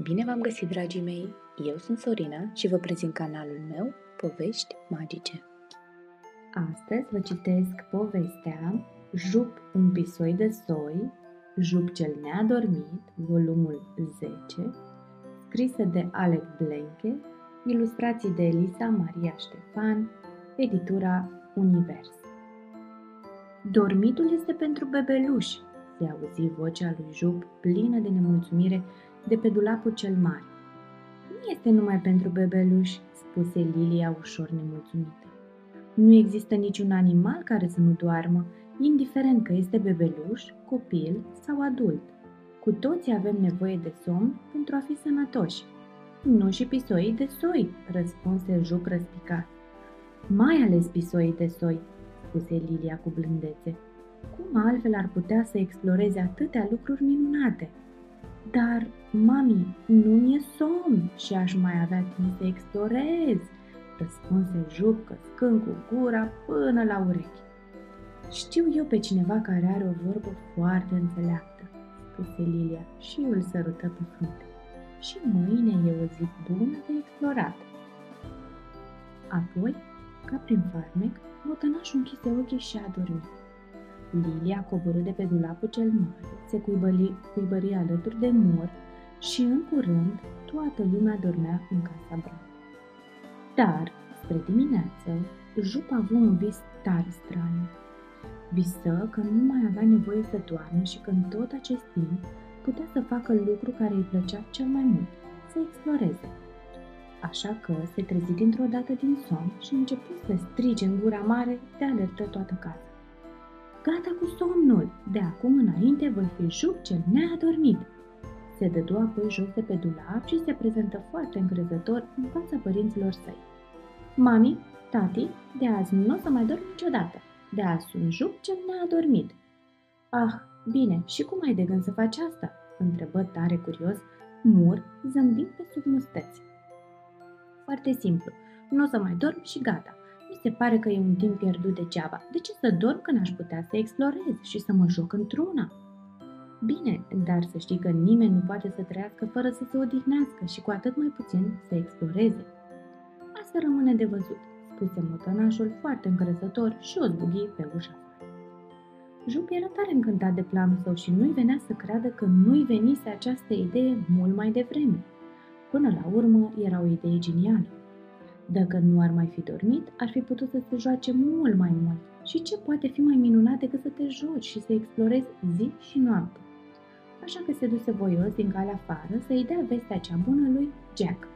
Bine v-am găsit, dragii mei! Eu sunt Sorina și vă prezint canalul meu Povești Magice. Astăzi vă citesc povestea Jup un pisoi de soi, Jup cel neadormit, volumul 10, scrisă de Alec Blenche, ilustrații de Elisa Maria Ștefan, editura Univers. Dormitul este pentru bebeluși, se auzi vocea lui Jup plină de nemulțumire de pe dulapul cel mare. Nu este numai pentru bebeluși, spuse Lilia ușor nemulțumită. Nu există niciun animal care să nu doarmă, indiferent că este bebeluș, copil sau adult. Cu toții avem nevoie de somn pentru a fi sănătoși. Nu și pisoii de soi, răspunse Jup răspicat. Mai ales pisoii de soi, spuse Lilia cu blândețe. Cum altfel ar putea să exploreze atâtea lucruri minunate? Dar, mami, nu mi-e somn și aș mai avea timp să explorez, răspunse Jup căscând cu gura până la urechi. Știu eu pe cineva care are o vorbă foarte înțeleaptă, spuse Lilia și îl sărută pe frunte. Și mâine e o zi bună de explorat. Apoi, ca prin farmec, motănașul închise ochii și a dormit. Lilia coborâ de pe dulapul cel mare, se cuibări, cuibări alături de mur și în curând toată lumea dormea în casa Bran. Dar, spre dimineață, Jup a avut un vis tare straniu. Visă că nu mai avea nevoie să doarmă și că în tot acest timp putea să facă lucru care îi plăcea cel mai mult, să exploreze. Așa că se trezi dintr-o dată din somn și început să strige în gura mare de alertă toată casa. Gata cu somnul! De acum înainte voi fi juc cel neadormit! Se dădu apoi jos de pe dulap și se prezentă foarte încrezător în fața părinților săi. Mami, tati, de azi nu o să mai dorm niciodată. De azi sunt juc cel neadormit. Ah, bine, și cum ai de gând să faci asta? întrebă tare curios Mur, zâmbind pe sub musteți. Foarte simplu, nu o să mai dorm și gata. Mi se pare că e un timp pierdut degeaba. De ce să dorm când aș putea să explorez și să mă joc într-una? Bine, dar să știi că nimeni nu poate să trăiască fără să se odihnească și cu atât mai puțin să exploreze. Asta rămâne de văzut, spuse motănașul foarte încrezător și o zbughi pe ușa Jup era tare încântat de planul său și nu-i venea să creadă că nu-i venise această idee mult mai devreme. Până la urmă, era o idee genială. Dacă nu ar mai fi dormit, ar fi putut să se joace mult mai mult. Și ce poate fi mai minunat decât să te joci și să explorezi zi și noapte? Așa că se duse voios din calea afară să-i dea vestea cea bună lui Jack.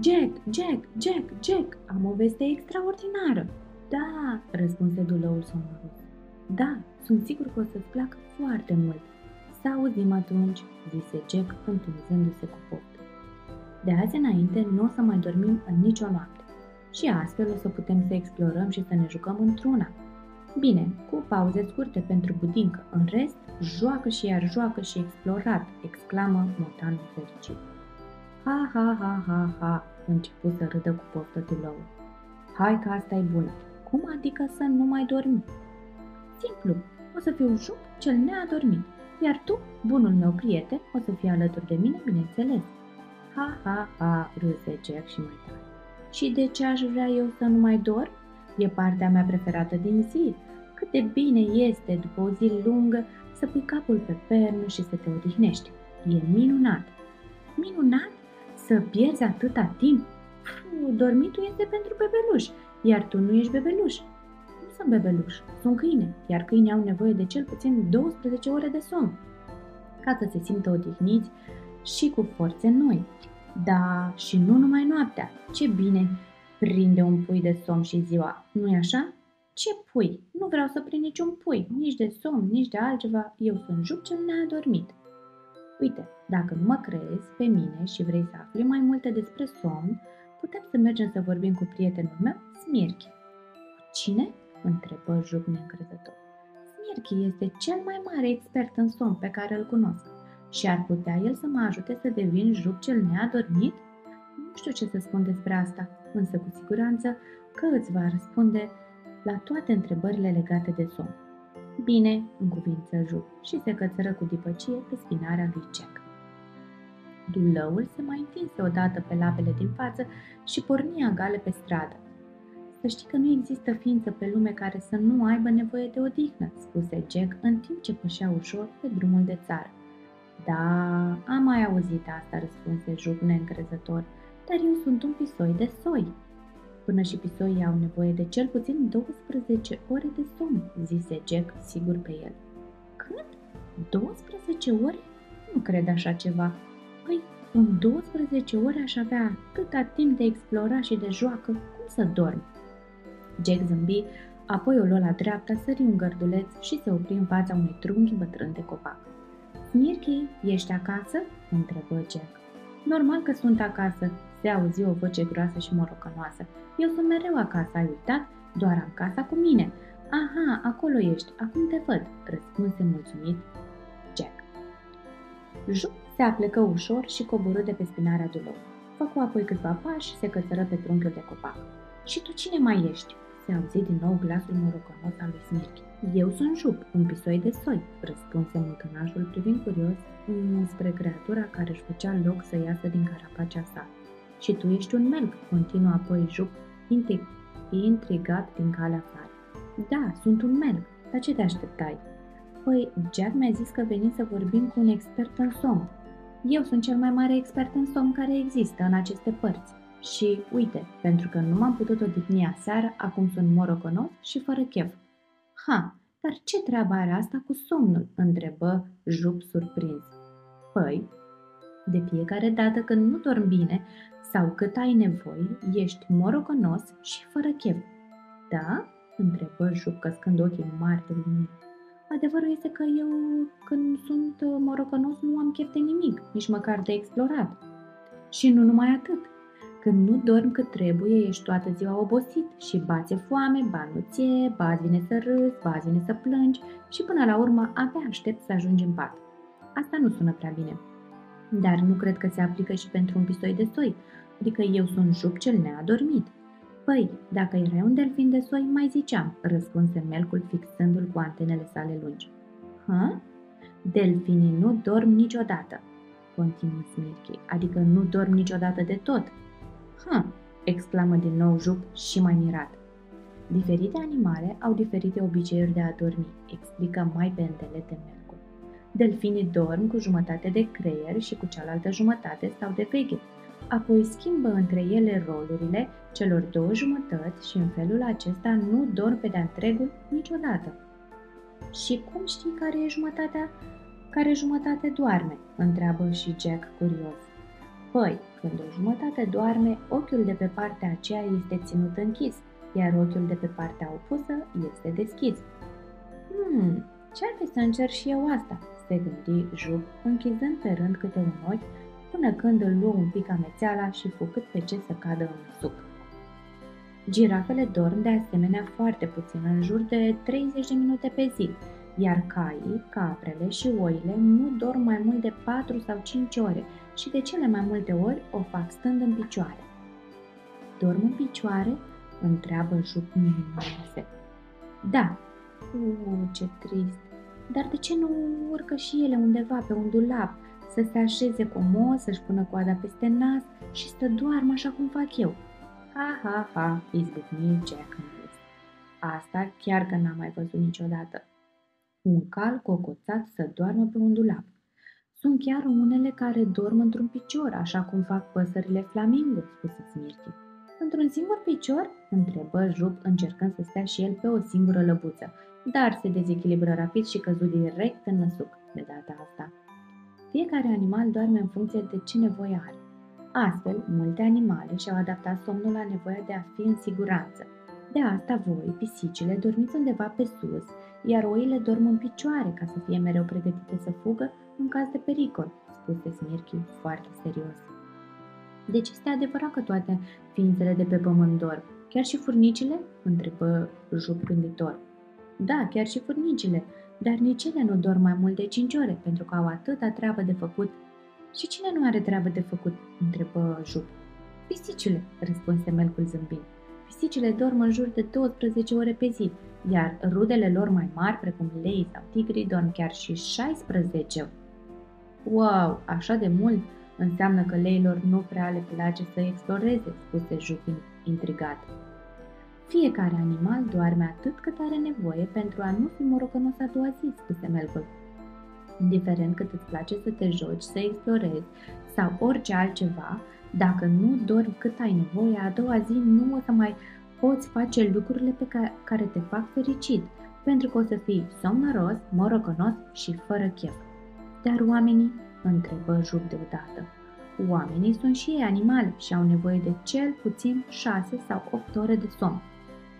Jack, Jack, Jack, Jack, am o veste extraordinară. Da, răspunse dulăul sonoros. Da, sunt sigur că o să-ți placă foarte mult. Să auzim atunci, zise Jack întunzându-se cu poftă. De azi înainte nu o să mai dormim în nicio noapte. Și astfel o să putem să explorăm și să ne jucăm într-una. Bine, cu pauze scurte pentru budincă, în rest, joacă și iar joacă și explorat, exclamă motanul fericit. Ha, ha, ha, ha, ha, început să râdă cu poftă dulăul. Hai că asta e bună. Cum adică să nu mai dormi? Simplu, o să fiu jup cel neadormit, iar tu, bunul meu prieten, o să fii alături de mine, bineînțeles. Ha, ha, ha, râse Jack și mai tare. Și de ce aș vrea eu să nu mai dor? E partea mea preferată din zi. Cât de bine este, după o zi lungă, să pui capul pe pernă și să te odihnești. E minunat. Minunat? Să pierzi atâta timp? Puh, dormitul este pentru bebeluș, iar tu nu ești bebeluș. Nu sunt bebeluș, sunt câine, iar câinii au nevoie de cel puțin 12 ore de somn. Ca să se simtă odihniți și cu forțe noi. Da, și nu numai noaptea. Ce bine prinde un pui de somn și ziua, nu-i așa? Ce pui? Nu vreau să prind niciun pui, nici de somn, nici de altceva. Eu sunt jup cel neadormit. Uite, dacă nu mă crezi pe mine și vrei să afli mai multe despre somn, putem să mergem să vorbim cu prietenul meu, Smirchi. Cine? întrebă Jup neîncrezător. Smirchi este cel mai mare expert în somn pe care îl cunosc. Și ar putea el să mă ajute să devin jup cel neadormit? Nu știu ce să spun despre asta, însă cu siguranță că îți va răspunde la toate întrebările legate de somn. Bine, în cuvință jup și se cățără cu dipăcie pe spinarea lui Jack. Dulăul se mai întinse odată pe lapele din față și porni agale pe stradă. Să știi că nu există ființă pe lume care să nu aibă nevoie de odihnă, spuse Jack în timp ce pășea ușor pe drumul de țară. Da, am mai auzit asta, răspunse Jup neîncrezător, dar eu sunt un pisoi de soi. Până și pisoii au nevoie de cel puțin 12 ore de somn, zise Jack, sigur pe el. Cât? 12 ore? Nu cred așa ceva. Păi, în 12 ore aș avea atâta timp de explorat și de joacă, cum să dorm? Jack zâmbi, apoi o luă la dreapta, sări un gărduleț și se opri în fața unui trunchi bătrân de copac. Smirky, ești acasă?" întrebă Jack. Normal că sunt acasă, se auzi o voce groasă și morocănoasă. Eu sunt mereu acasă, ai uitat? Doar am casa cu mine. Aha, acolo ești, acum te văd, răspunse mulțumit Jack. Jup se aplecă ușor și coborâ de pe spinarea dulou. Făcu apoi câțiva pași și se cățără pe trunchiul de copac. Și tu cine mai ești? Se auzi din nou glasul morocănos al lui Smirky. Eu sunt Jup, un pisoi de soi, răspunse mutănașul privind curios spre creatura care își făcea loc să iasă din carapacea sa. Și tu ești un melc, continuă apoi Jup, intrigat din calea afară. Da, sunt un melc, dar ce te așteptai? Păi, Jack mi-a zis că veni să vorbim cu un expert în somn. Eu sunt cel mai mare expert în somn care există în aceste părți. Și, uite, pentru că nu m-am putut odihni aseară, acum sunt morocănos și fără chef. Ha, dar ce treabă are asta cu somnul? întrebă Jup surprins. Păi, de fiecare dată când nu dormi bine sau cât ai nevoie, ești morocănos și fără chef. Da? întrebă Jup căscând ochii mari de lumină. Adevărul este că eu, când sunt morocănos, nu am chef de nimic, nici măcar de explorat. Și nu numai atât. Când nu dormi cât trebuie, ești toată ziua obosit și bați foame, ba nu ție, ba vine să râzi, ba vine să plângi și până la urmă abia aștept să ajungi în pat. Asta nu sună prea bine. Dar nu cred că se aplică și pentru un pistoi de soi, adică eu sunt jup cel neadormit. Păi, dacă erai un delfin de soi, mai ziceam, răspunse Melcul fixându-l cu antenele sale lungi. Hă? Delfinii nu dorm niciodată, continuă Smirky, adică nu dorm niciodată de tot, Ha! exclamă din nou Jup și mai mirat. Diferite animale au diferite obiceiuri de a dormi, explică mai pe îndelete Mercur. Delfinii dorm cu jumătate de creier și cu cealaltă jumătate stau de veche. Apoi schimbă între ele rolurile celor două jumătăți și în felul acesta nu dorm pe de întregul niciodată. Și cum știi care e jumătatea? Care jumătate doarme? întreabă și Jack curios. Păi, când o jumătate doarme, ochiul de pe partea aceea este ținut închis, iar ochiul de pe partea opusă este deschis. Hmm, ce-ar fi să încerc și eu asta? se gândi Jup, închizând pe rând câte un ochi, până când îl luă un pic amețeala și fu cât pe ce să cadă în suc. Girafele dorm de asemenea foarte puțin, în jur de 30 de minute pe zi, iar caii, caprele și oile nu dorm mai mult de 4 sau 5 ore și de cele mai multe ori o fac stând în picioare. Dorm în picioare? întreabă Jup minunase. Da. Uuu, ce trist. Dar de ce nu urcă și ele undeva pe un dulap, să se așeze comos, să-și pună coada peste nas și să doarmă așa cum fac eu? Ha, ha, ha, izbucni Jack în râs. Asta chiar că n-am mai văzut niciodată. Un cal cocoțat să doarmă pe un dulap. Sunt chiar unele care dorm într-un picior, așa cum fac păsările flamingo, spuse Smirti. Într-un singur picior? întrebă Jup, încercând să stea și el pe o singură lăbuță, dar se dezechilibră rapid și căzu direct în năsuc de data asta. Fiecare animal doarme în funcție de ce nevoie are. Astfel, multe animale și-au adaptat somnul la nevoia de a fi în siguranță. De asta voi, pisicile, dormiți undeva pe sus, iar oile dorm în picioare ca să fie mereu pregătite să fugă în caz de pericol, spuse Smirchi foarte serios. Deci este adevărat că toate ființele de pe pământ dorm, chiar și furnicile? întrebă Jup gânditor. Da, chiar și furnicile, dar nici ele nu dorm mai mult de cinci ore, pentru că au atâta treabă de făcut. Și cine nu are treabă de făcut? întrebă Jup. Pisicile, răspunse Melcul zâmbind. Pisicile dorm în jur de 12 ore pe zi, iar rudele lor mai mari, precum lei sau tigri, dorm chiar și 16 Wow, așa de mult! Înseamnă că leilor nu prea le place să exploreze, spuse Juc intrigat. Fiecare animal doarme atât cât are nevoie pentru a nu fi morocănos a doua zi, spuse Melville. Indiferent cât îți place să te joci, să explorezi sau orice altceva, dacă nu dormi cât ai nevoie, a doua zi nu o să mai poți face lucrurile pe care te fac fericit, pentru că o să fii somnoros, morocănos și fără chef. Dar oamenii? întrebă Jup deodată. Oamenii sunt și ei animale și au nevoie de cel puțin 6 sau 8 ore de somn.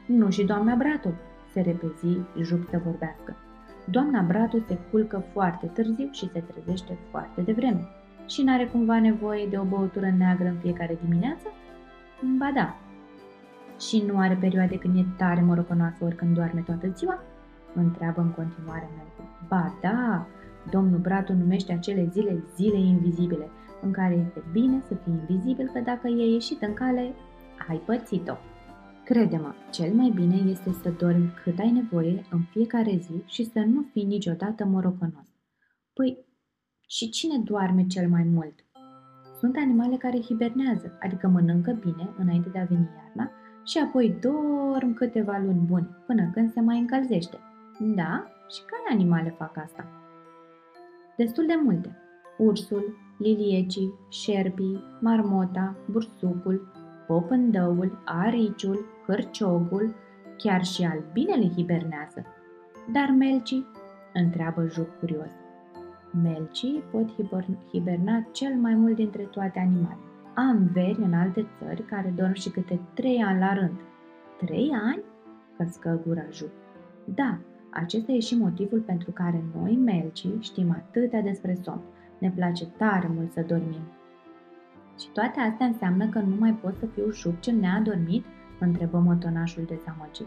Nu și doamna Bratul, se repezi Jup să vorbească. Doamna Bratul se culcă foarte târziu și se trezește foarte devreme. Și n-are cumva nevoie de o băutură neagră în fiecare dimineață? Ba da. Și nu are perioade când e tare morocănoasă ori când doarme toată ziua? Întreabă în continuare Melvin. Ba da, domnul Bratu numește acele zile zile invizibile, în care este bine să fii invizibil, că dacă e ieșit în cale, ai pățit-o. Crede-mă, cel mai bine este să dormi cât ai nevoie în fiecare zi și să nu fii niciodată morocănos. Păi, și cine doarme cel mai mult? Sunt animale care hibernează, adică mănâncă bine înainte de a veni iarna și apoi dorm câteva luni bune, până când se mai încălzește. Da? Și care animale fac asta? Destul de multe. Ursul, liliecii, șerpii, marmota, bursucul, popândăul, ariciul, hârciogul, chiar și albinele hibernează. Dar melcii? întreabă Juc curios. Melcii pot hiberna cel mai mult dintre toate animalele. Am veri în alte țări care dorm și câte trei ani la rând. Trei ani? Căscă gura Juc. Da, acesta e și motivul pentru care noi, melcii, știm atâtea despre somn. Ne place tare mult să dormim. Și toate astea înseamnă că nu mai pot să fiu șuc ce neadormit? întrebă motonașul dezamăgit.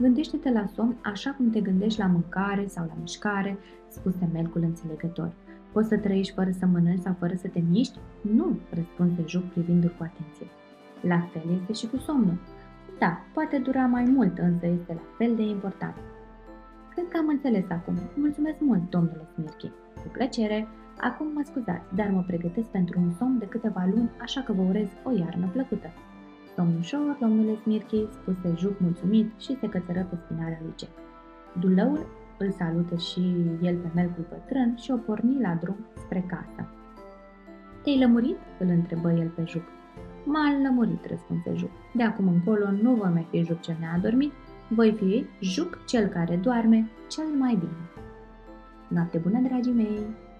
Gândește-te la somn așa cum te gândești la mâncare sau la mișcare, spuse Melcul înțelegător. Poți să trăiești fără să mănânci sau fără să te miști? Nu, răspunse Juc privindu-l cu atenție. La fel este și cu somnul. Da, poate dura mai mult, însă este la fel de important. Cred că am înțeles acum. Mulțumesc mult, domnule Smirchi. Cu plăcere. Acum mă scuzați, dar mă pregătesc pentru un somn de câteva luni, așa că vă urez o iarnă plăcută. Domnușor, domnule Smirchi, spuse Juc mulțumit și se cățără pe spinarea lui Jack. Dulăul îl salută și el pe melcul bătrân și o porni la drum spre casă. Te-ai lămurit? îl întrebă el pe Juc. M-am lămurit, răspunse Juc. De acum încolo nu voi mai fi Juc cel neadormit, voi fi Juc cel care doarme cel mai bine. Noapte bună, dragii mei!